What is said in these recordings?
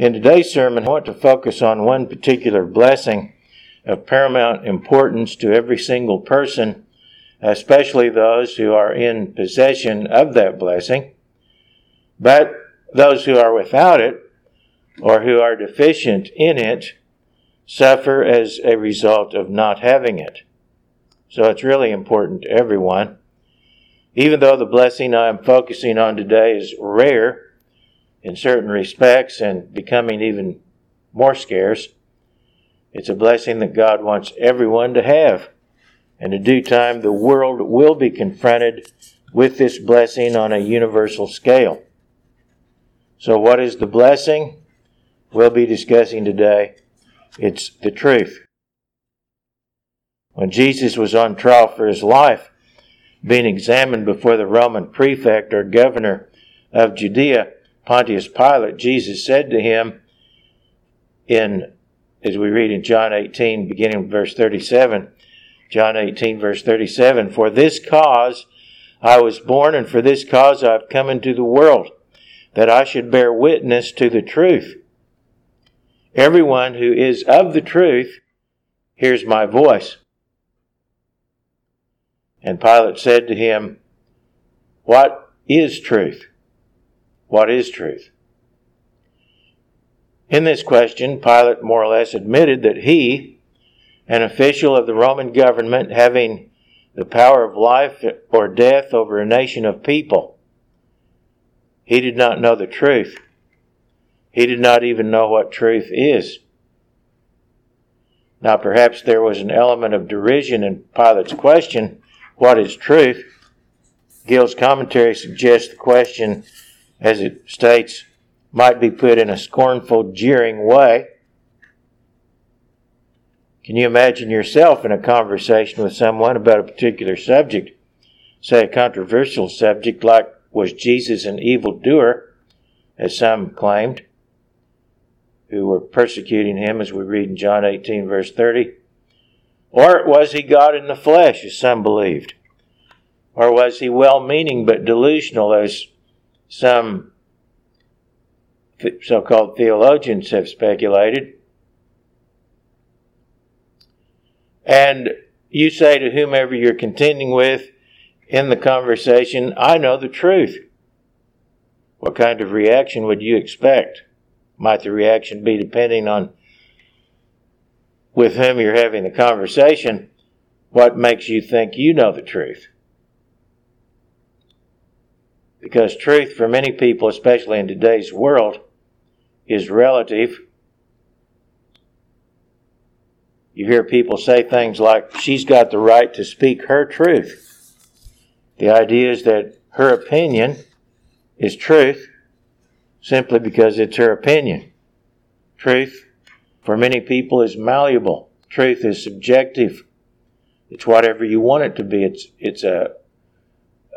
In today's sermon, I want to focus on one particular blessing of paramount importance to every single person, especially those who are in possession of that blessing. But those who are without it or who are deficient in it suffer as a result of not having it. So it's really important to everyone. Even though the blessing I am focusing on today is rare in certain respects and becoming even more scarce, it's a blessing that God wants everyone to have. And in due time, the world will be confronted with this blessing on a universal scale. So, what is the blessing? We'll be discussing today. It's the truth. When Jesus was on trial for his life, being examined before the Roman prefect or governor of Judea, Pontius Pilate, Jesus said to him in as we read in John 18, beginning verse 37. John 18, verse 37 For this cause I was born, and for this cause I have come into the world, that I should bear witness to the truth. Everyone who is of the truth hears my voice. And Pilate said to him, What is truth? What is truth? In this question, Pilate more or less admitted that he, an official of the Roman government having the power of life or death over a nation of people, he did not know the truth. He did not even know what truth is. Now, perhaps there was an element of derision in Pilate's question what is truth? Gill's commentary suggests the question, as it states, might be put in a scornful, jeering way. Can you imagine yourself in a conversation with someone about a particular subject, say a controversial subject like was Jesus an evildoer, as some claimed, who were persecuting him, as we read in John 18, verse 30? Or was he God in the flesh, as some believed? Or was he well meaning but delusional, as some so called theologians have speculated. And you say to whomever you're contending with in the conversation, I know the truth. What kind of reaction would you expect? Might the reaction be depending on with whom you're having the conversation? What makes you think you know the truth? Because truth for many people, especially in today's world, is relative. You hear people say things like, she's got the right to speak her truth. The idea is that her opinion is truth simply because it's her opinion. Truth for many people is malleable. Truth is subjective. It's whatever you want it to be. It's it's a,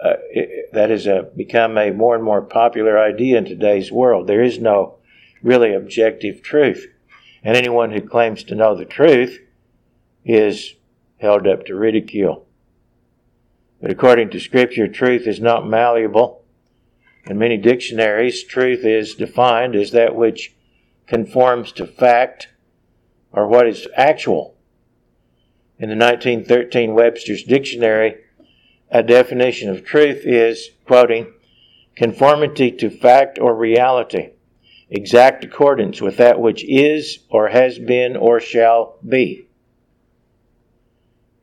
Uh, a it, that has a, become a more and more popular idea in today's world. There is no really objective truth. And anyone who claims to know the truth is held up to ridicule. But according to Scripture, truth is not malleable. In many dictionaries, truth is defined as that which conforms to fact or what is actual. In the 1913 Webster's Dictionary, a definition of truth is, quoting, conformity to fact or reality exact accordance with that which is or has been or shall be.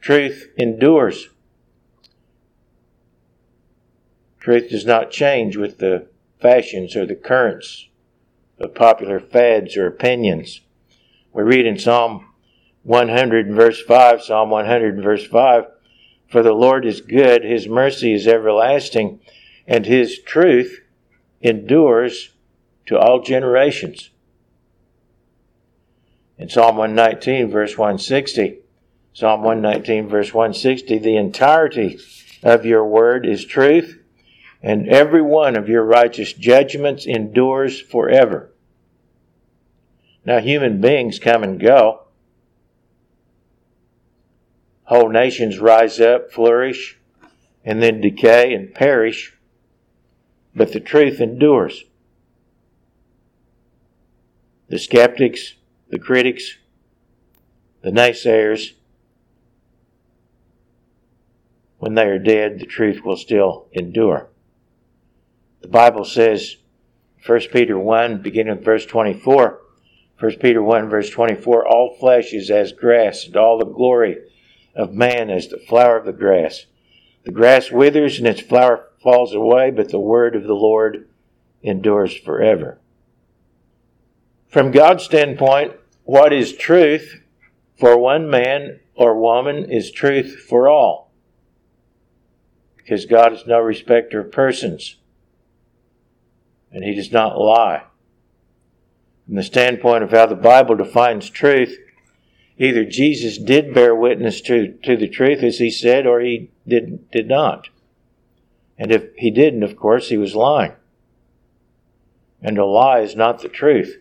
Truth endures. Truth does not change with the fashions or the currents of popular fads or opinions. We read in Psalm 100 and verse 5, Psalm 100 and verse 5, For the Lord is good, his mercy is everlasting, and his truth endures to all generations. In Psalm 119, verse 160, Psalm 119, verse 160, the entirety of your word is truth, and every one of your righteous judgments endures forever. Now, human beings come and go. Whole nations rise up, flourish, and then decay and perish, but the truth endures. the skeptics, the critics, the naysayers, when they are dead, the truth will still endure. The Bible says, 1 Peter 1, beginning with verse 24, 1 Peter 1, verse 24, all flesh is as grass, and all the glory of man as the flower of the grass. The grass withers and its flower falls away, but the word of the Lord endures forever. From God's standpoint, what is truth for one man or woman is truth for all. Because God is no respecter of persons. And He does not lie. From the standpoint of how the Bible defines truth, either Jesus did bear witness to, to the truth as He said, or He did, did not. And if He didn't, of course, He was lying. And a lie is not the truth.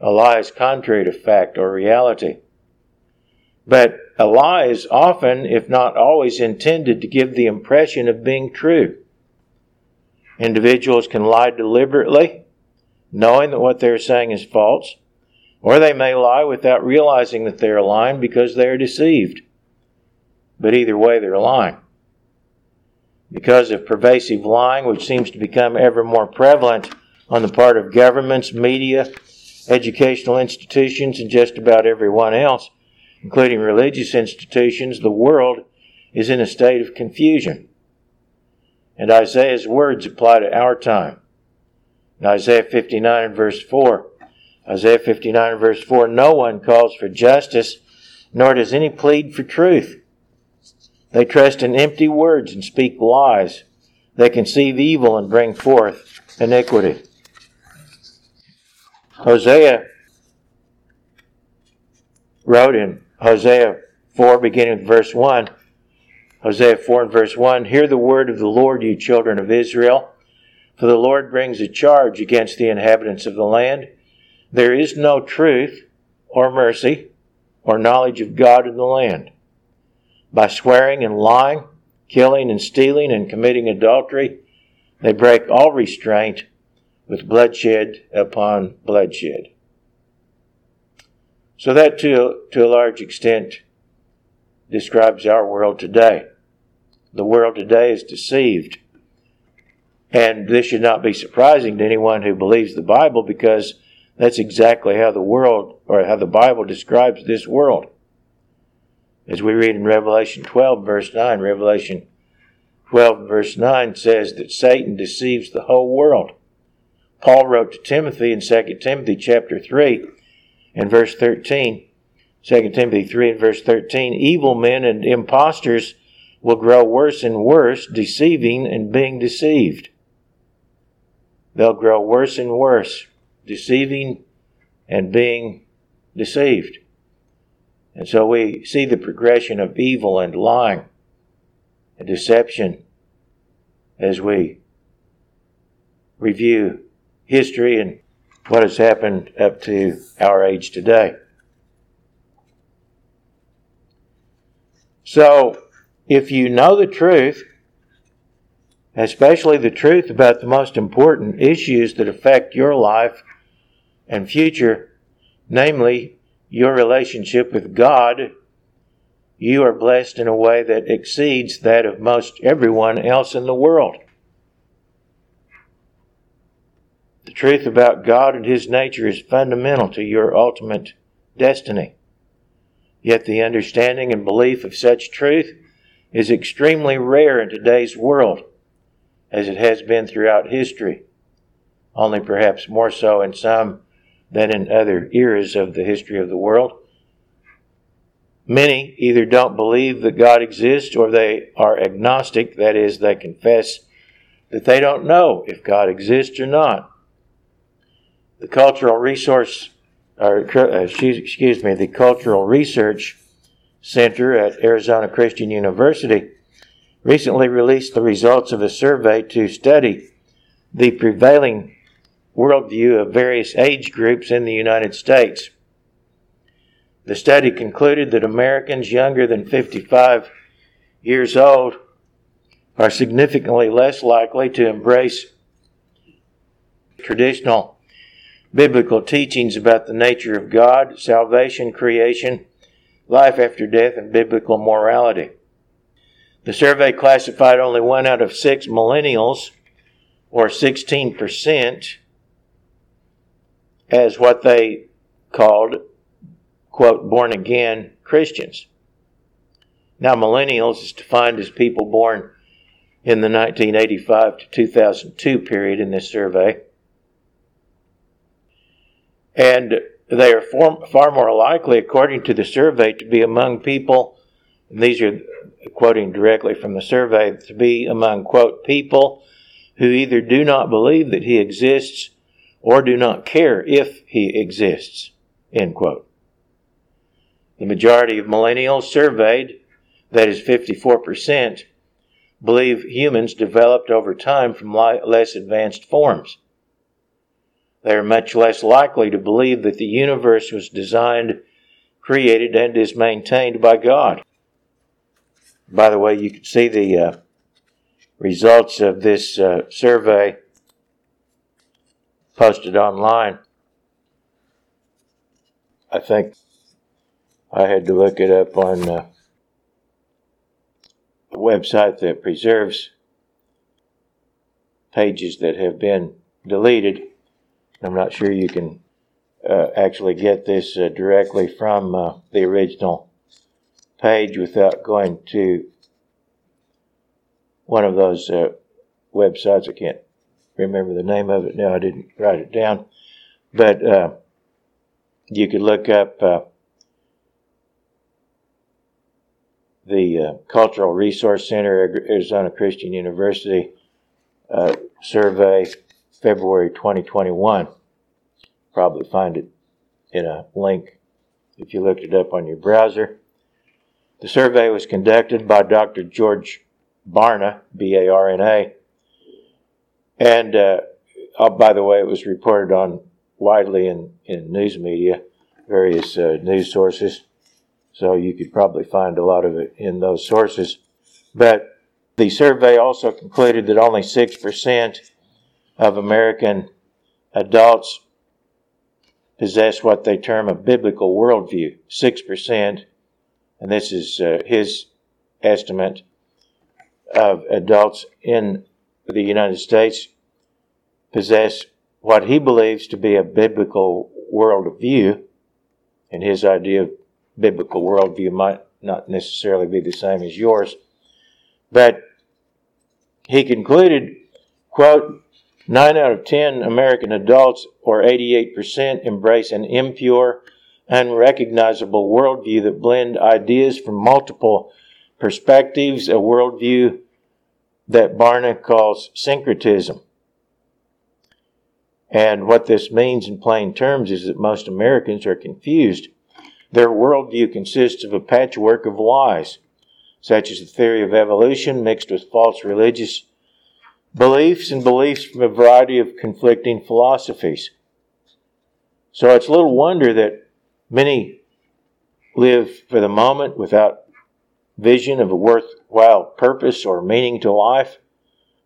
A lie is contrary to fact or reality. But a lie is often, if not always, intended to give the impression of being true. Individuals can lie deliberately, knowing that what they're saying is false, or they may lie without realizing that they are lying because they are deceived. But either way, they're lying. Because of pervasive lying, which seems to become ever more prevalent on the part of governments, media, educational institutions, and just about everyone else, including religious institutions, the world is in a state of confusion. And Isaiah's words apply to our time. In Isaiah 59 and verse 4, Isaiah 59 verse 4, no one calls for justice, nor does any plead for truth. They trust in empty words and speak lies. They conceive evil and bring forth iniquity. Hosea wrote in Hosea 4, beginning with verse 1. Hosea 4 and verse 1 Hear the word of the Lord, you children of Israel. For the Lord brings a charge against the inhabitants of the land. There is no truth or mercy or knowledge of God in the land. By swearing and lying, killing and stealing and committing adultery, they break all restraint with bloodshed upon bloodshed. So that to, to a large extent describes our world today. The world today is deceived. And this should not be surprising to anyone who believes the Bible because that's exactly how the world, or how the Bible describes this world. As we read in Revelation 12, verse 9, Revelation 12, verse 9 says that Satan deceives the whole world. Paul wrote to Timothy in 2 Timothy chapter 3 and verse 13, 2 Timothy 3 and verse 13, evil men and impostors will grow worse and worse, deceiving and being deceived. They'll grow worse and worse, deceiving and being deceived. And so we see the progression of evil and lying and deception as we review history and what has happened up to our age today. So, if you know the truth, especially the truth about the most important issues that affect your life and future, namely your relationship with God, you are blessed in a way that exceeds that of most everyone else in the world. The truth about God and His nature is fundamental to your ultimate destiny. Yet the understanding and belief of such truth is extremely rare in today's world, as it has been throughout history, only perhaps more so in some than in other eras of the history of the world. Many either don't believe that God exists or they are agnostic, that is, they confess that they don't know if God exists or not the Cultural Resource, or uh, excuse me, the Cultural Research Center at Arizona Christian University recently released the results of a survey to study the prevailing worldview of various age groups in the United States. The study concluded that Americans younger than 55 years old are significantly less likely to embrace traditional biblical teachings about the nature of God, salvation, creation, life after death, and biblical morality. The survey classified only one out of six millennials, or 16%, as what they called, quote, born again Christians. Now, millennials is defined as people born in the 1985 to 2002 period in this survey. And they are far more likely, according to the survey, to be among people, and these are quoting directly from the survey, to be among, quote, people who either do not believe that he exists or do not care if he exists, end quote. The majority of millennials surveyed, that is 54%, believe humans developed over time from less advanced forms. They are much less likely to believe that the universe was designed, created, and is maintained by God. By the way, you can see the uh, results of this uh, survey posted online. I think I had to look it up on uh, a website that preserves pages that have been deleted. I'm not sure you can uh, actually get this uh, directly from uh, the original page without going to one of those uh, websites. I can't remember the name of it now. I didn't write it down. But uh, you could look up uh, the uh, Cultural Resource Center, Arizona Christian University uh, survey, February 2021. Probably find it in a link if you looked it up on your browser. The survey was conducted by Dr. George Barna, B A R N A. And uh, oh, by the way, it was reported on widely in, in news media, various uh, news sources. So you could probably find a lot of it in those sources. But the survey also concluded that only 6% of American adults possess what they term a biblical worldview. 6% and this is uh, his estimate of adults in the United States possess what he believes to be a biblical worldview, and his idea of biblical worldview might not necessarily be the same as yours, but he concluded, quote, Nine out of ten American adults, or 88%, embrace an impure unrecognizable worldview that blend ideas from multiple perspectives, a worldview that Barna calls syncretism. And what this means in plain terms is that most Americans are confused. Their worldview consists of a patchwork of lies, such as the theory of evolution mixed with false religious beliefs and beliefs from a variety of conflicting philosophies. So it's little wonder that Many live for the moment without vision of a worthwhile purpose or meaning to life,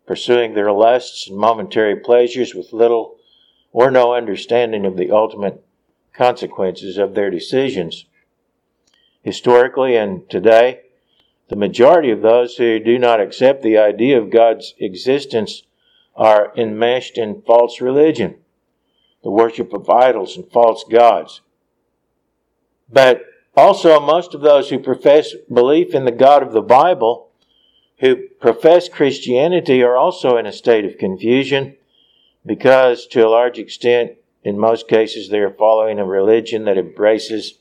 pursuing their lusts and momentary pleasures with little or no understanding of the ultimate consequences of their decisions. Historically and today, the majority of those who do not accept the idea of God's existence are enmeshed in false religion, the worship of idols and false gods. But also, most of those who profess belief in the God of the Bible, who profess Christianity, are also in a state of confusion because, to a large extent, in most cases, they are following a religion that embraces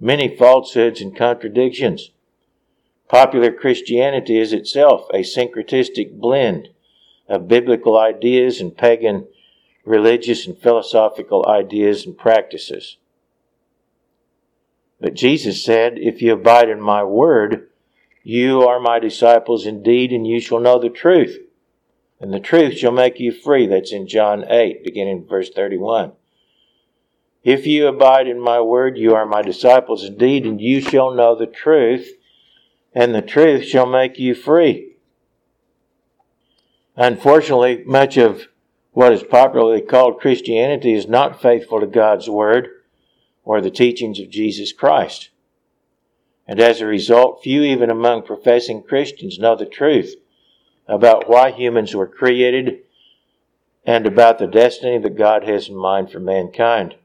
many falsehoods and contradictions. Popular Christianity is itself a syncretistic blend of biblical ideas and pagan religious and philosophical ideas and practices. But Jesus said, If you abide in my word, you are my disciples indeed, and you shall know the truth. And the truth shall make you free. That's in John 8, beginning verse 31. If you abide in my word, you are my disciples indeed, and you shall know the truth, and the truth shall make you free. Unfortunately, much of what is popularly called Christianity is not faithful to God's Word or the teachings of Jesus Christ. And as a result, few even among professing Christians know the truth about why humans were created and about the destiny that God has in mind for mankind.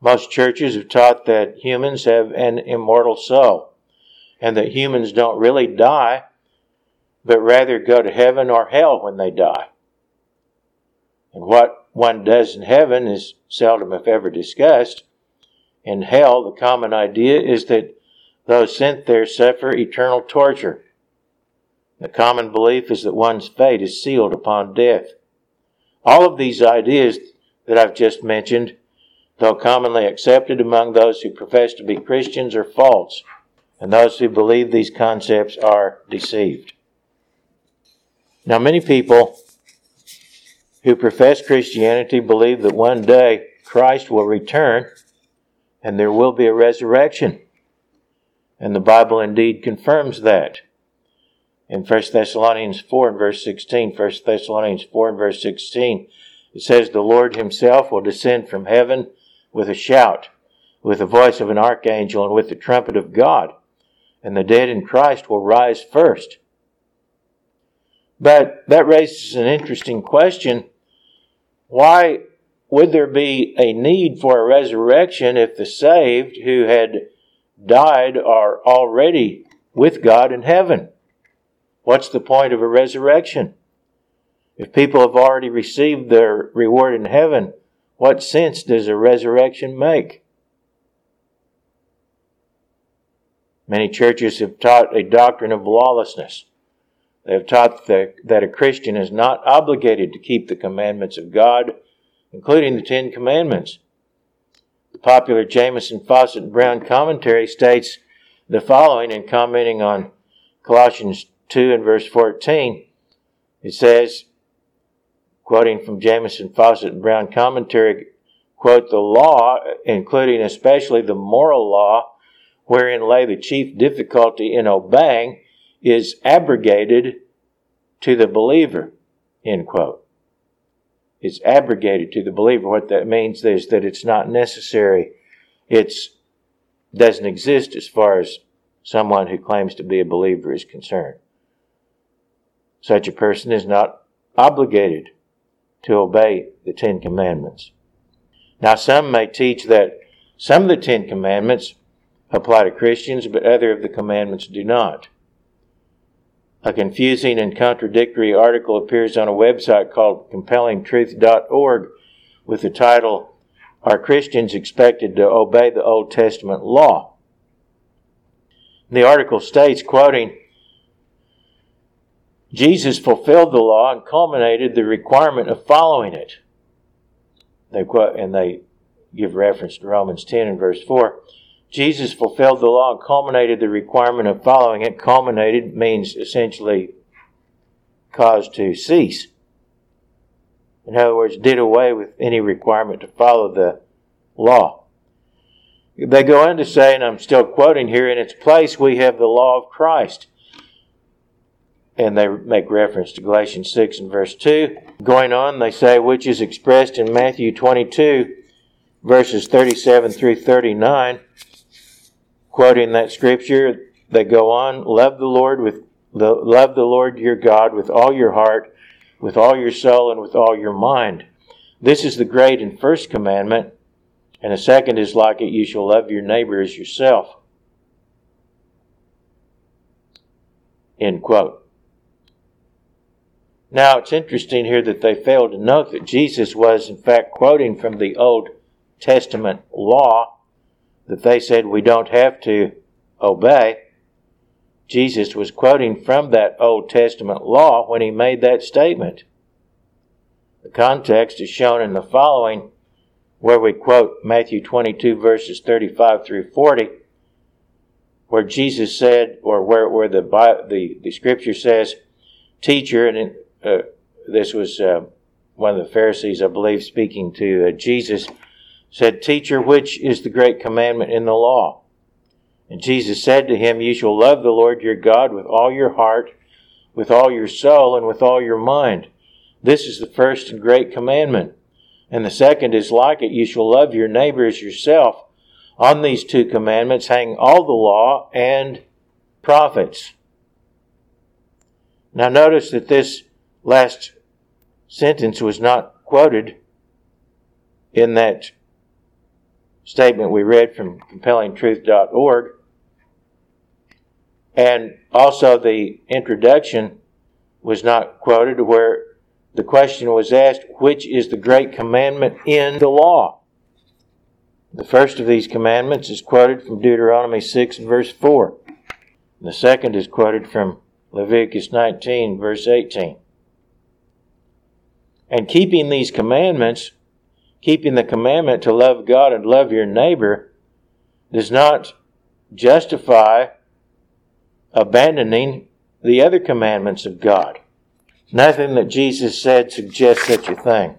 Most churches have taught that humans have an immortal soul and that humans don't really die, but rather go to heaven or hell when they die. And what one does in heaven is seldom, if ever, discussed. In hell, the common idea is that those sent there suffer eternal torture. The common belief is that one's fate is sealed upon death. All of these ideas that I've just mentioned, though commonly accepted among those who profess to be Christians, are false, and those who believe these concepts are deceived. Now, many people who profess Christianity believe that one day Christ will return and there will be a resurrection. And the Bible indeed confirms that. In 1 Thessalonians 4 and verse 16, 1 Thessalonians 4 and verse 16, it says, The Lord himself will descend from heaven with a shout, with the voice of an archangel, and with the trumpet of God, and the dead in Christ will rise first. But that raises an interesting question. Why would there be a need for a resurrection if the saved who had died are already with God in heaven? What's the point of a resurrection? If people have already received their reward in heaven, what sense does a resurrection make? Many churches have taught a doctrine of lawlessness. They have taught that, a Christian is not obligated to keep the commandments of God, including the Ten Commandments. The popular Jamieson Fausset Brown commentary states the following in commenting on Colossians 2 and verse 14. It says, quoting from Jamieson Fausset Brown commentary, quote, the law, including especially the moral law, wherein lay the chief difficulty in obeying, is abrogated to the believer, end quote. It's abrogated to the believer. What that means is that it's not necessary. It's doesn't exist as far as someone who claims to be a believer is concerned. Such a person is not obligated to obey the Ten Commandments. Now, some may teach that some of the Ten Commandments apply to Christians, but other of the commandments do not. A confusing and contradictory article appears on a website called compellingtruth.org with the title, Are Christians Expected to Obey the Old Testament Law? The article states, quoting, Jesus fulfilled the law and culminated the requirement of following it. They quote, and they give reference to Romans 10 and verse 4. Jesus fulfilled the law and culminated the requirement of following it. Culminated means essentially caused to cease. In other words, did away with any requirement to follow the law. They go on to say, and I'm still quoting here, in its place we have the law of Christ. And they make reference to Galatians 6 and verse 2. Going on, they say, which is expressed in Matthew 22, verses 37 through 39 quoting that scripture, they go on, love the Lord with the, love the Lord your God with all your heart, with all your soul, and with all your mind. This is the great and first commandment, and the second is like it, you shall love your neighbor as yourself. End quote. Now, it's interesting here that they failed to note that Jesus was, in fact, quoting from the Old Testament law that they said we don't have to obey. Jesus was quoting from that Old Testament law when he made that statement. The context is shown in the following, where we quote Matthew 22, verses 35 through 40, where Jesus said, or where, where the, the, the scripture says, Teacher, and uh, this was uh, one of the Pharisees, I believe, speaking to uh, Jesus said, Teacher, which is the great commandment in the law? And Jesus said to him, You shall love the Lord your God with all your heart, with all your soul, and with all your mind. This is the first and great commandment. And the second is like it you shall love your neighbor as yourself. On these two commandments hang all the law and prophets. Now, notice that this last sentence was not quoted in that statement we read from compellingtruth.org. And also, the introduction was not quoted where the question was asked, which is the great commandment in the law? The first of these commandments is quoted from Deuteronomy 6 verse 4. The second is quoted from Leviticus 19 verse 18. And keeping these commandments, keeping the commandment to love God and love your neighbor, does not justify abandoning the other commandments of God. Nothing that Jesus said suggests such a thing.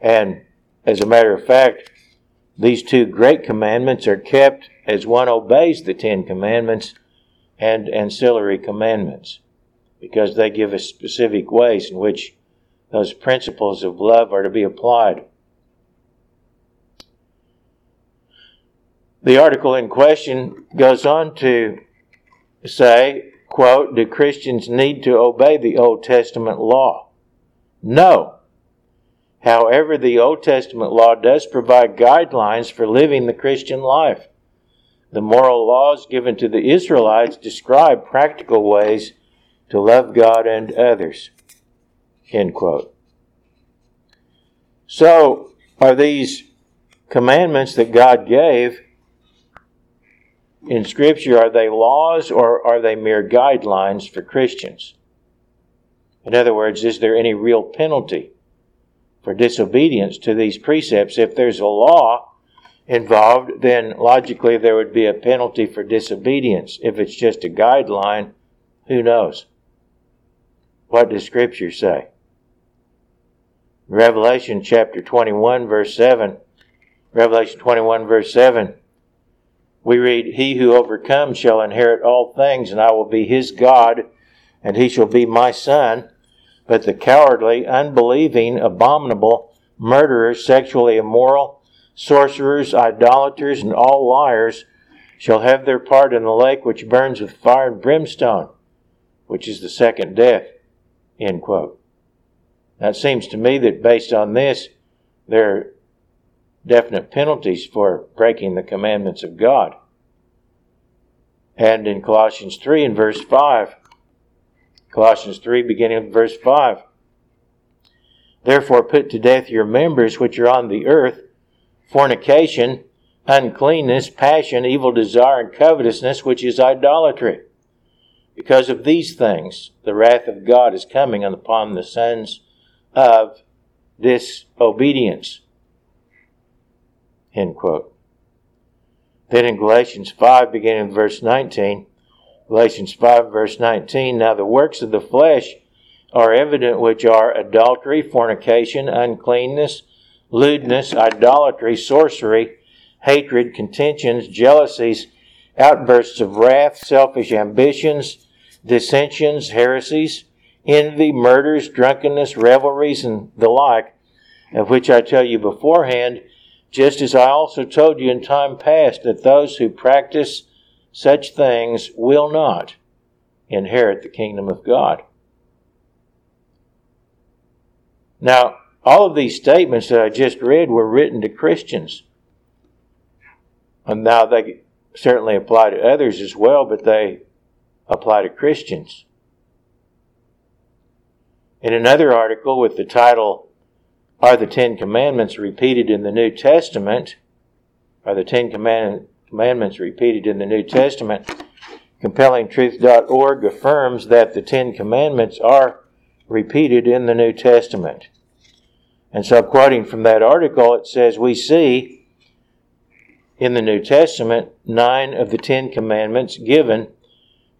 And as a matter of fact, these two great commandments are kept as one obeys the Ten Commandments and ancillary commandments because they give us specific ways in which those principles of love are to be applied. The article in question goes on to say, quote, do Christians need to obey the Old Testament law? No. However, the Old Testament law does provide guidelines for living the Christian life. The moral laws given to the Israelites describe practical ways to love God and others. End quote. So, are these commandments that God gave in Scripture, are they laws or are they mere guidelines for Christians? In other words, is there any real penalty for disobedience to these precepts? If there's a law involved, then logically there would be a penalty for disobedience. If it's just a guideline, who knows? What does Scripture say? Revelation chapter 21, verse 7. Revelation 21, verse 7 we read, He who overcomes shall inherit all things, and I will be his God, and he shall be my son. But the cowardly, unbelieving, abominable, murderers, sexually immoral, sorcerers, idolaters, and all liars shall have their part in the lake which burns with fire and brimstone, which is the second death. End quote. Now it seems to me that based on this, there are definite penalties for breaking the commandments of God. And in Colossians 3 and verse 5, Colossians 3 beginning with verse 5, Therefore put to death your members which are on the earth, fornication, uncleanness, passion, evil desire, and covetousness, which is idolatry. Because of these things, the wrath of God is coming upon the sons of this obedience. End quote. Then in Galatians 5, beginning in verse 19, Galatians 5, verse 19, Now the works of the flesh are evident, which are adultery, fornication, uncleanness, lewdness, idolatry, sorcery, hatred, contentions, jealousies, outbursts of wrath, selfish ambitions, dissensions, heresies, envy, murders, drunkenness, revelries, and the like, of which I tell you beforehand, just as I also told you in time past that those who practice such things will not inherit the kingdom of God. Now, all of these statements that I just read were written to Christians. And now they certainly apply to others as well, but they apply to Christians. In another article with the title, are the Ten Commandments repeated in the New Testament? Are the Ten Command- Commandments repeated in the New Testament? CompellingTruth.org affirms that the Ten Commandments are repeated in the New Testament. And so, quoting from that article, it says, We see in the New Testament nine of the Ten Commandments given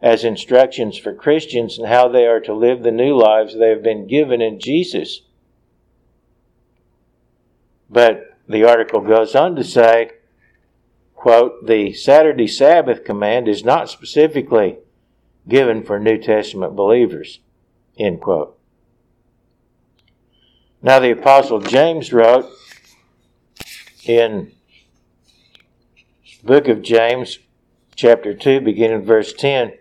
as instructions for Christians and how they are to live the new lives they have been given in Jesus. But the article goes on to say, quote, the Saturday Sabbath command is not specifically given for New Testament believers. End quote. Now, the Apostle James wrote in book of James, chapter 2, beginning verse 10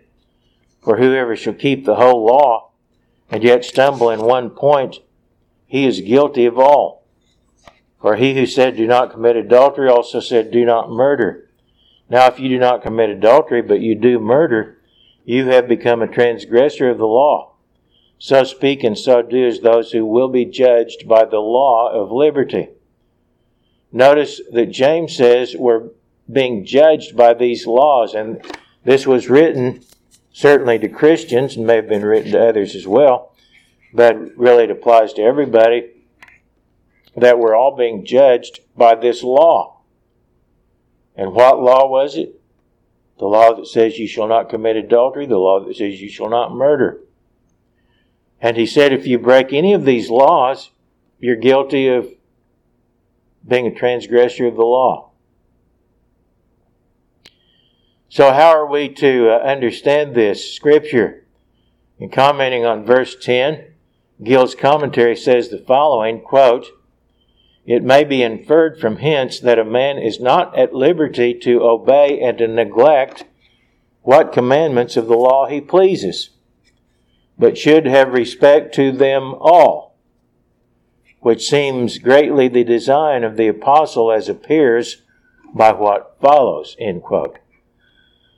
For whoever shall keep the whole law and yet stumble in one point, he is guilty of all. For he who said, Do not commit adultery, also said, Do not murder. Now, if you do not commit adultery, but you do murder, you have become a transgressor of the law. So speak and so do as those who will be judged by the law of liberty. Notice that James says we're being judged by these laws, and this was written certainly to Christians and may have been written to others as well, but really it applies to everybody that we're all being judged by this law. And what law was it? The law that says you shall not commit adultery, the law that says you shall not murder. And he said if you break any of these laws, you're guilty of being a transgressor of the law. So, how are we to uh, understand this scripture? In commenting on verse 10, Gill's commentary says the following quote, It may be inferred from hence that a man is not at liberty to obey and to neglect what commandments of the law he pleases, but should have respect to them all, which seems greatly the design of the apostle as appears by what follows. End quote.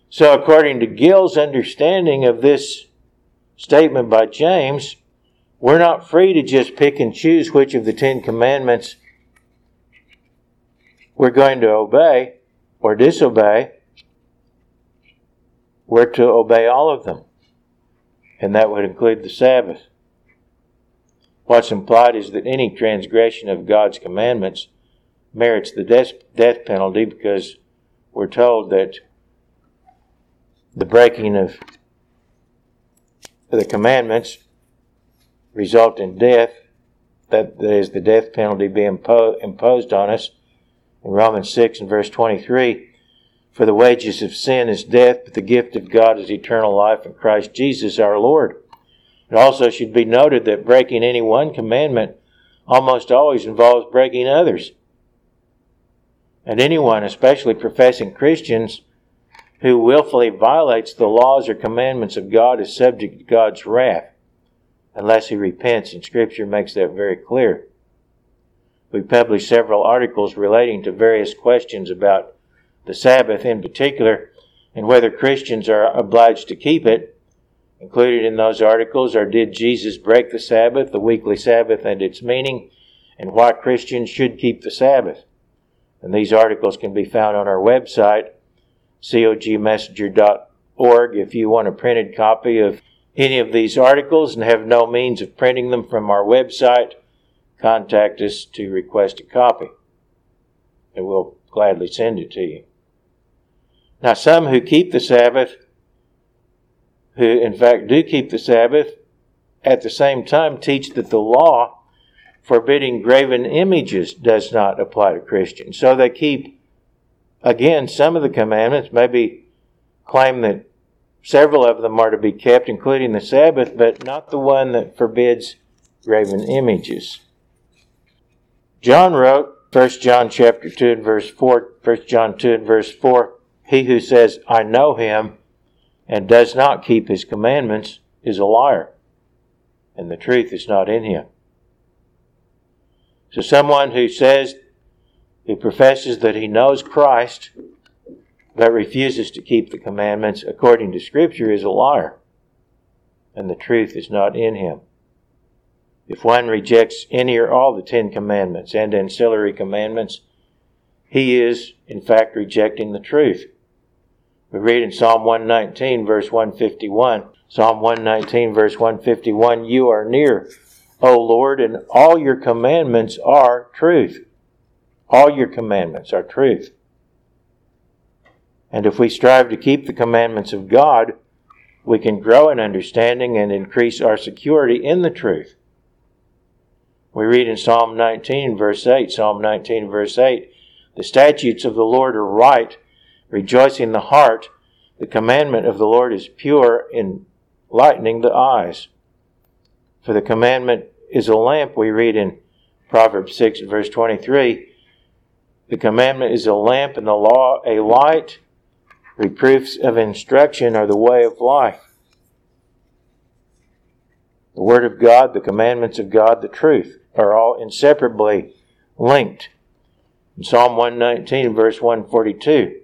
So, according to Gill's understanding of this statement by James, we're not free to just pick and choose which of the Ten Commandments we're going to obey or disobey. We're to obey all of them, and that would include the Sabbath. What's implied is that any transgression of God's commandments merits the death, penalty because we're told that the breaking of the commandments result in death, that is the death penalty being impo- imposed on us. In Romans 6 and verse 23, for the wages of sin is death, but the gift of God is eternal life in Christ Jesus our Lord. It also should be noted that breaking any one commandment almost always involves breaking others. And anyone, especially professing Christians, who willfully violates the laws or commandments of God is subject to God's wrath unless he repents, and Scripture makes that very clear. We published several articles relating to various questions about the Sabbath in particular and whether Christians are obliged to keep it. Included in those articles are Did Jesus break the Sabbath, the weekly Sabbath, and its meaning, and why Christians should keep the Sabbath. And these articles can be found on our website cogmessenger.org. If you want a printed copy of any of these articles and have no means of printing them from our website, contact us to request a copy, and we'll gladly send it to you. Now, some who keep the Sabbath, who in fact do keep the Sabbath, at the same time teach that the law forbidding graven images does not apply to Christians. So they keep Again, some of the commandments maybe claim that several of them are to be kept, including the Sabbath, but not the one that forbids graven images. John wrote, 1 John chapter 2 and verse 4, 1 John 2 and verse 4, He who says, I know him, and does not keep his commandments is a liar, and the truth is not in him. So someone who says who professes that he knows Christ but refuses to keep the commandments according to Scripture is a liar, and the truth is not in him. If one rejects any or all the Ten Commandments and ancillary commandments, he is, in fact, rejecting the truth. We read in Psalm 119, verse 151. Psalm 119, verse 151 You are near, O Lord, and all your commandments are truth. All your commandments are truth. And if we strive to keep the commandments of God, we can grow in understanding and increase our security in the truth. We read in Psalm 19, verse 8, Psalm 19, verse 8, the statutes of the Lord are right, rejoicing the heart. The commandment of the Lord is pure, enlightening the eyes. For the commandment is a lamp, we read in Proverbs 6 verse 23. The commandment is a lamp and the law a light. Reproofs of instruction are the way of life. The Word of God, the commandments of God, the truth are all inseparably linked. In Psalm 119, verse 142,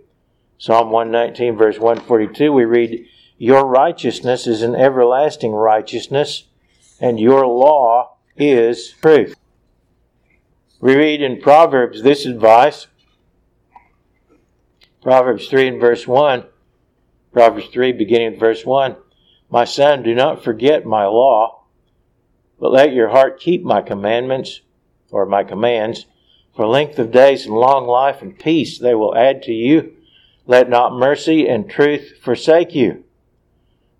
Psalm 119, verse 142, we read, Your righteousness is an everlasting righteousness, and your law is truth. We read in Proverbs this advice Proverbs 3 and verse 1. Proverbs 3, beginning with verse 1. My son, do not forget my law, but let your heart keep my commandments, or my commands. For length of days and long life and peace they will add to you. Let not mercy and truth forsake you.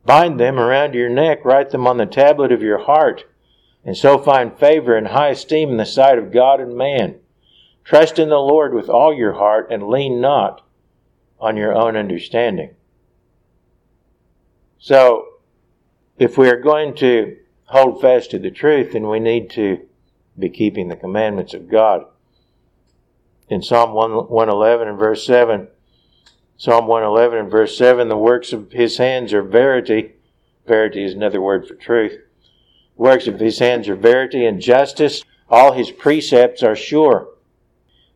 Bind them around your neck, write them on the tablet of your heart and so find favor and high esteem in the sight of God and man. Trust in the Lord with all your heart and lean not on your own understanding. So, if we are going to hold fast to the truth, then we need to be keeping the commandments of God. In Psalm 111 and verse 7, Psalm 111 and verse 7, the works of his hands are verity. Verity is another word for truth works of his hands are verity and justice. All his precepts are sure.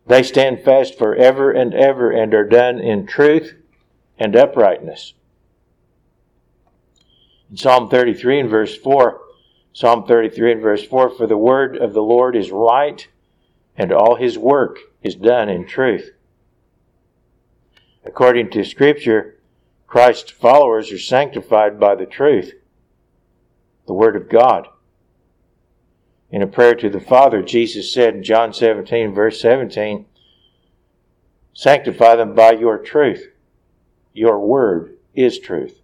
They stand fast forever and ever and are done in truth and uprightness. In Psalm 33 and verse 4, Psalm 33 and verse 4, For the word of the Lord is right, and all his work is done in truth. According to Scripture, Christ's followers are sanctified by the truth the Word of God. In a prayer to the Father, Jesus said in John 17, verse 17, Sanctify them by your truth. Your Word is truth.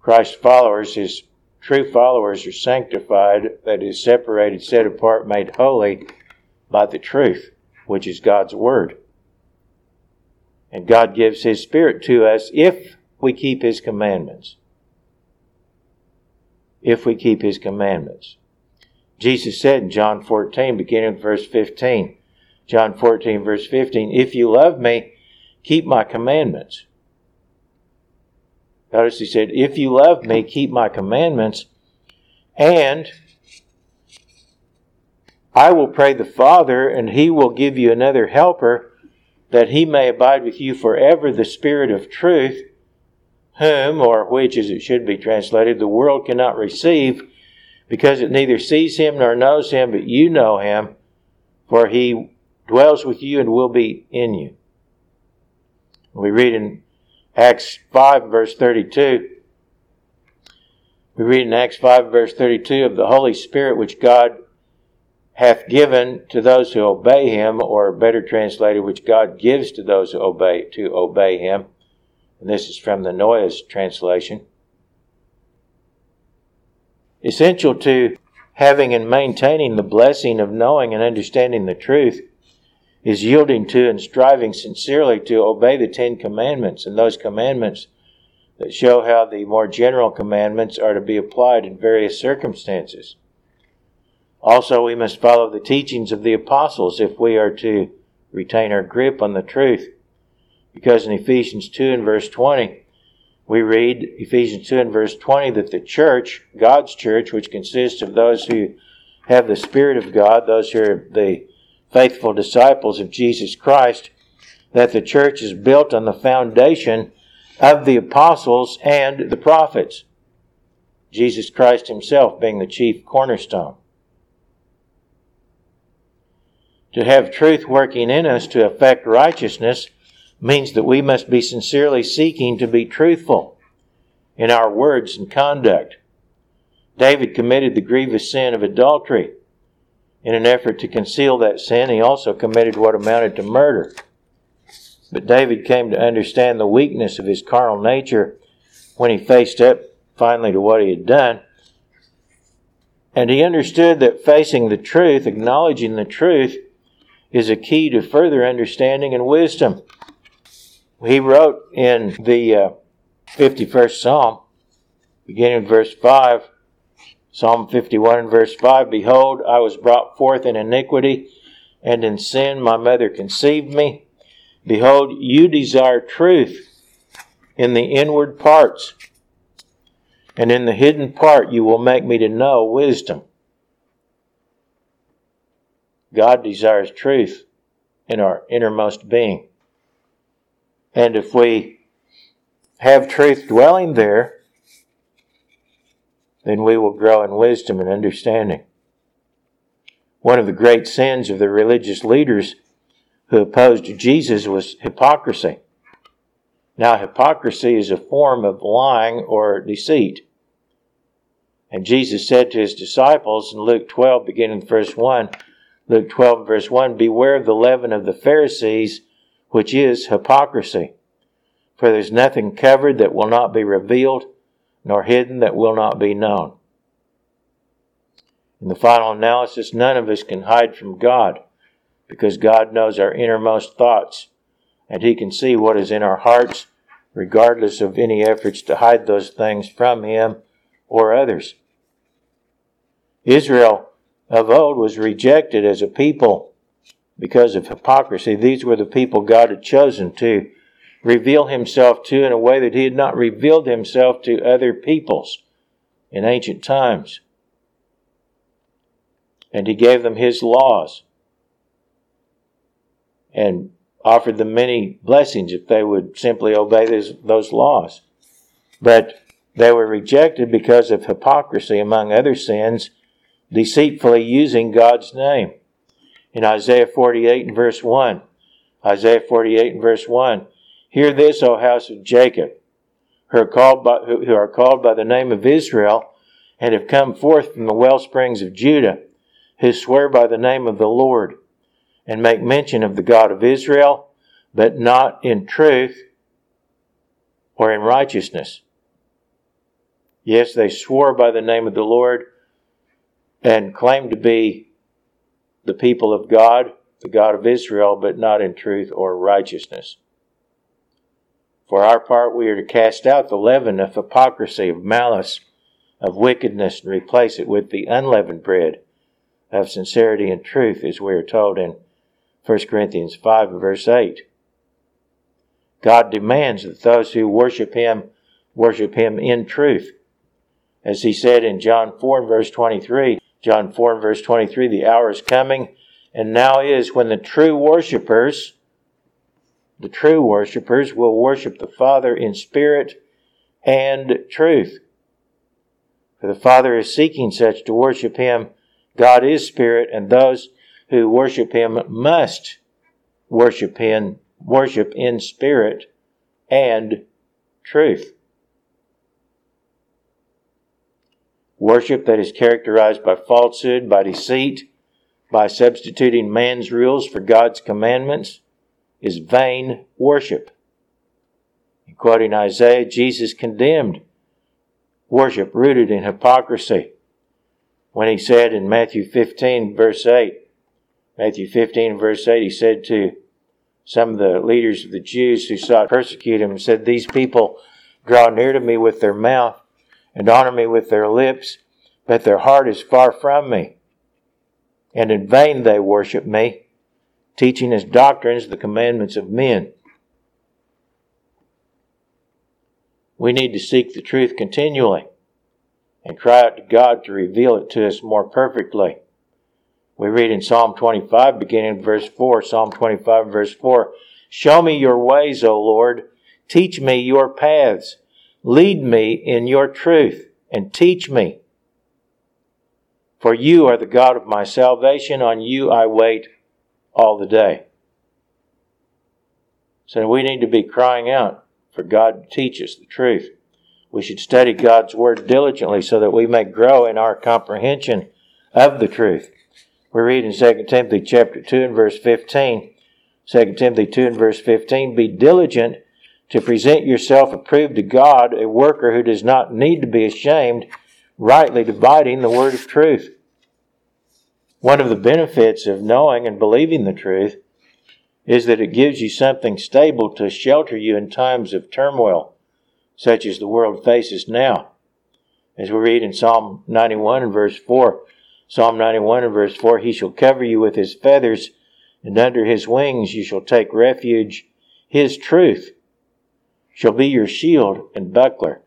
Christ's followers, his true followers, are sanctified, that is, separated, set apart, made holy by the truth, which is God's Word. And God gives His Spirit to us if we keep His commandments if we keep his commandments. Jesus said in John 14, beginning with verse 15, John 14, verse 15, If you love me, keep my commandments. Notice he said, If you love me, keep my commandments, and I will pray the Father, and he will give you another helper, that he may abide with you forever, the Spirit of truth whom, or which as it should be translated, the world cannot receive, because it neither sees him nor knows him, but you know him, for he dwells with you and will be in you. We read in Acts 5, verse 32. We read in Acts 5, verse 32 of the Holy Spirit which God hath given to those who obey him, or better translated, which God gives to those who obey to obey him. And this is from the Noah's translation. Essential to having and maintaining the blessing of knowing and understanding the truth is yielding to and striving sincerely to obey the Ten Commandments and those commandments that show how the more general commandments are to be applied in various circumstances. Also, we must follow the teachings of the apostles if we are to retain our grip on the truth. Because in Ephesians 2 and verse 20, we read Ephesians 2 and verse 20 that the church, God's church, which consists of those who have the Spirit of God, those who are the faithful disciples of Jesus Christ, that the church is built on the foundation of the apostles and the prophets. Jesus Christ himself being the chief cornerstone. To have truth working in us to effect righteousness means that we must be sincerely seeking to be truthful in our words and conduct. David committed the grievous sin of adultery. In an effort to conceal that sin, he also committed what amounted to murder. But David came to understand the weakness of his carnal nature when he faced up finally to what he had done. And he understood that facing the truth, acknowledging the truth, is a key to further understanding and wisdom. He wrote in the uh, 51st Psalm, beginning in verse 5, Psalm 51 verse 5 Behold, I was brought forth in iniquity, and in sin my mother conceived me. Behold, you desire truth in the inward parts, and in the hidden part you will make me to know wisdom. God desires truth in our innermost being. And if we have truth dwelling there, then we will grow in wisdom and understanding. One of the great sins of the religious leaders who opposed Jesus was hypocrisy. Now, hypocrisy is a form of lying or deceit. And Jesus said to his disciples in Luke 12, beginning in verse 1, Luke 12, verse 1, Beware of the leaven of the Pharisees, which is hypocrisy. For there's nothing covered that will not be revealed, nor hidden that will not be known. In the final analysis, none of us can hide from God because God knows our innermost thoughts and He can see what is in our hearts, regardless of any efforts to hide those things from Him or others. Israel of old was rejected as a people because of hypocrisy. These were the people God had chosen to reveal himself to in a way that he had not revealed himself to other peoples in ancient times. And he gave them his laws and offered them many blessings if they would simply obey those, those laws. But they were rejected because of hypocrisy, among other sins, deceitfully using God's name. In Isaiah 48 and verse 1, Isaiah 48 and verse 1, Hear this, O house of Jacob, who are called by, who are called by the name of Israel, and have come forth from the well springs of Judah, who swear by the name of the Lord, and make mention of the God of Israel, but not in truth or in righteousness. Yes, they swore by the name of the Lord and claimed to be the people of God, the God of Israel, but not in truth or righteousness. For our part, we are to cast out the leaven of hypocrisy, of malice, of wickedness, and replace it with the unleavened bread of sincerity and truth, as we are told in 1 Corinthians 5 and verse 8. God demands that those who worship Him worship Him in truth. As He said in John 4 and verse 23, John 4 and verse 23, the hour is coming, and now is when the true worshippers the true worshippers will worship the Father in spirit and truth. For the Father is seeking such to worship Him. God is spirit, and those who worship Him must worship Him, worship in spirit and truth. Worship that is characterized by falsehood, by deceit, by substituting man's rules for God's commandments, is vain worship. In quoting Isaiah, Jesus condemned worship rooted in hypocrisy when he said in Matthew 15, verse 8, Matthew 15, verse 8, he said to some of the leaders of the Jews who sought to persecute him, said, These people draw near to me with their mouth and honor me with their lips, but their heart is far from me. And in vain they worship me, teaching as doctrines the commandments of men. We need to seek the truth continually and cry out to God to reveal it to us more perfectly. We read in Psalm 25, beginning in verse 4, Psalm 25, verse 4, Show me your ways, O Lord. Teach me your paths. Lead me in your truth and teach me. For you are the God of my salvation. On you I wait all the day. So we need to be crying out for God to teach us the truth. We should study God's Word diligently so that we may grow in our comprehension of the truth. We read in 2 Timothy chapter 2 and verse 15, 2 Timothy 2 and verse 15, Be diligent to present yourself approved to God, a worker who does not need to be ashamed, rightly dividing the word of truth. One of the benefits of knowing and believing the truth is that it gives you something stable to shelter you in times of turmoil, such as the world faces now. As we read in Psalm 91 and verse 4, Psalm 91 and verse 4, He shall cover you with His feathers, and under His wings you shall take refuge. His truth shall be your shield and buckler.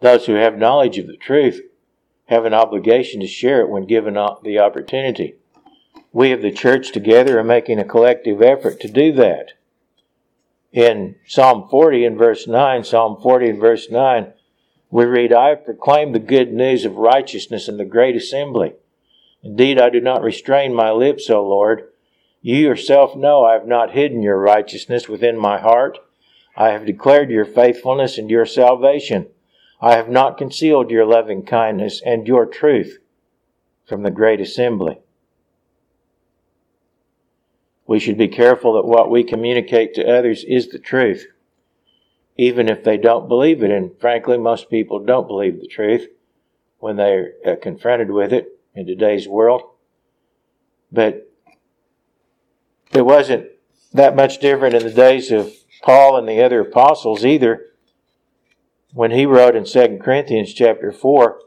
Those who have knowledge of the truth have an obligation to share it when given the opportunity. We of the church together are making a collective effort to do that. In Psalm 40 and verse 9, Psalm 40 and verse 9, we read, I have proclaimed the good news of righteousness in the great assembly. Indeed, I do not restrain my lips, O Lord. You yourself know I have not hidden your righteousness within my heart. I have declared your faithfulness and your salvation. I have not concealed your loving kindness and your truth from the great assembly. We should be careful that what we communicate to others is the truth, even if they don't believe it. And frankly, most people don't believe the truth when they're uh, confronted with it in today's world. But it wasn't that much different in the days of Paul and the other apostles either. When he wrote in 2 Corinthians chapter 4,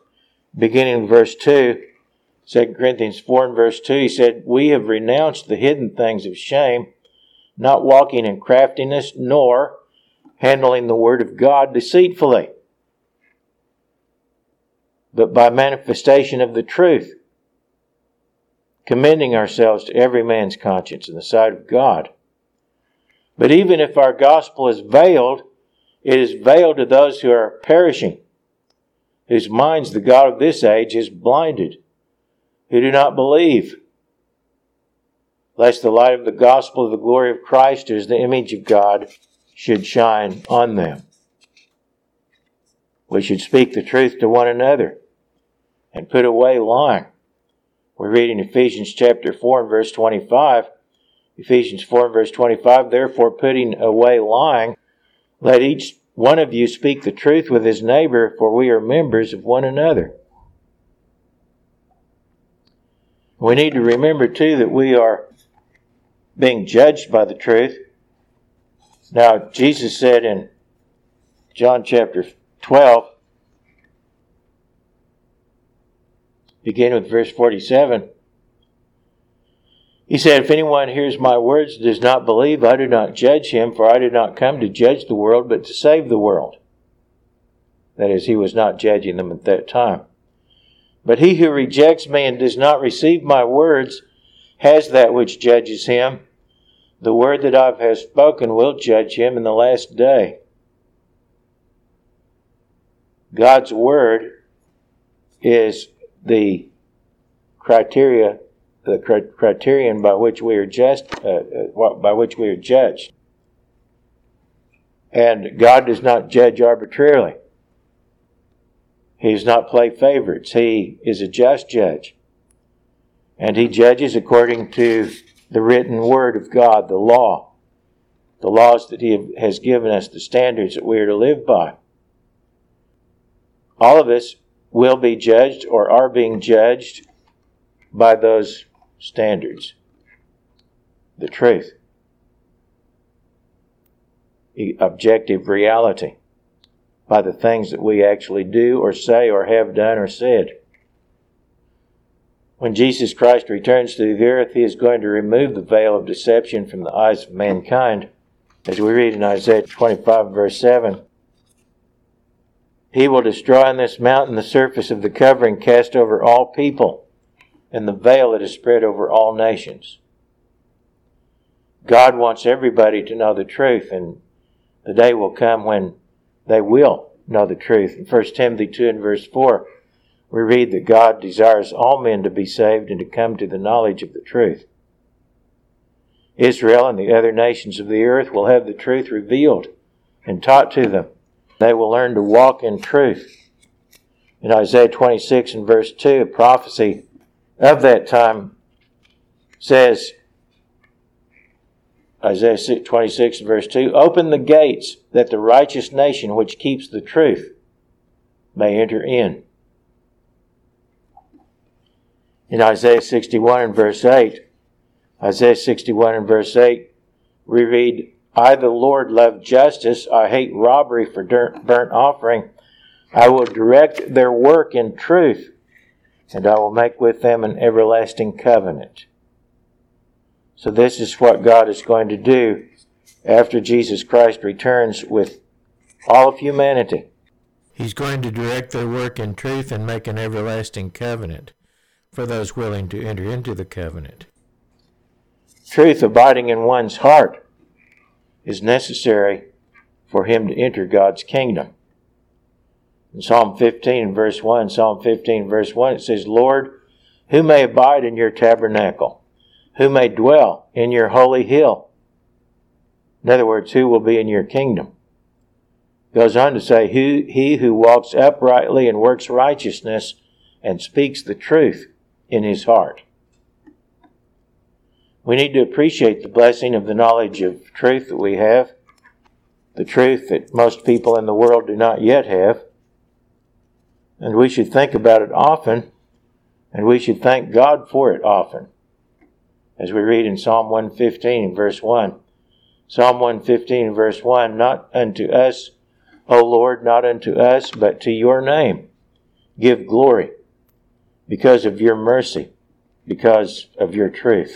beginning in verse 2, 2 Corinthians 4 and verse 2, he said, We have renounced the hidden things of shame, not walking in craftiness, nor handling the word of God deceitfully, but by manifestation of the truth, commending ourselves to every man's conscience in the sight of God. But even if our gospel is veiled, it is veiled to those who are perishing, whose minds the God of this age has blinded who do not believe, lest the light of the gospel of the glory of Christ, is the image of God, should shine on them. We should speak the truth to one another and put away lying. We read in Ephesians chapter 4 and verse 25, Ephesians 4 and verse 25, therefore putting away lying, let each one of you speak the truth with his neighbor, for we are members of one another. We need to remember, too, that we are being judged by the truth. Now, Jesus said in John chapter 12, beginning with verse 47, he said, If anyone hears my words and does not believe, I do not judge him, for I did not come to judge the world, but to save the world. That is, he was not judging them at that time. But he who rejects me and does not receive my words has that which judges him. The word that I have spoken will judge him in the last day. God's word is the criteria, the criterion by which we are just, uh, uh by which we are judged. And God does not judge arbitrarily. He does not play favorites. He is a just judge. And he judges according to the written word of God, the law, the laws that he has given us, the standards that we are to live by. All of us will be judged or are being judged by those standards. The truth. The objective reality by the things that we actually do or say or have done or said. When Jesus Christ returns to the earth, he is going to remove the veil of deception from the eyes of mankind. As we read in Isaiah 25, verse 7, He will destroy on this mountain the surface of the covering cast over all people, and the veil that is spread over all nations. God wants everybody to know the truth, and the day will come when they will know the truth. In 1 Timothy 2 and verse 4, we read that God desires all men to be saved and to come to the knowledge of the truth. Israel and the other nations of the earth will have the truth revealed and taught to them. They will learn to walk in truth. In Isaiah 26 and verse 2, a prophecy of that time says, Isaiah 26 and verse 2 Open the gates that the righteous nation which keeps the truth may enter in. In Isaiah 61 and verse 8, Isaiah 61 and verse 8, we read, I, the Lord, love justice. I hate robbery for burnt offering. I will direct their work in truth, and I will make with them an everlasting covenant. So, this is what God is going to do after Jesus Christ returns with all of humanity. He's going to direct their work in truth and make an everlasting covenant for those willing to enter into the covenant. Truth abiding in one's heart is necessary for him to enter God's kingdom. In Psalm 15, verse 1, Psalm 15, verse 1, it says, Lord, who may abide in your tabernacle? Who may dwell in your holy hill? In other words, who will be in your kingdom? Goes on to say, who, He who walks uprightly and works righteousness and speaks the truth in his heart. We need to appreciate the blessing of the knowledge of truth that we have, the truth that most people in the world do not yet have. And we should think about it often, and we should thank God for it often. As we read in Psalm 115, verse 1. Psalm 115, verse 1 Not unto us, O Lord, not unto us, but to your name give glory because of your mercy, because of your truth.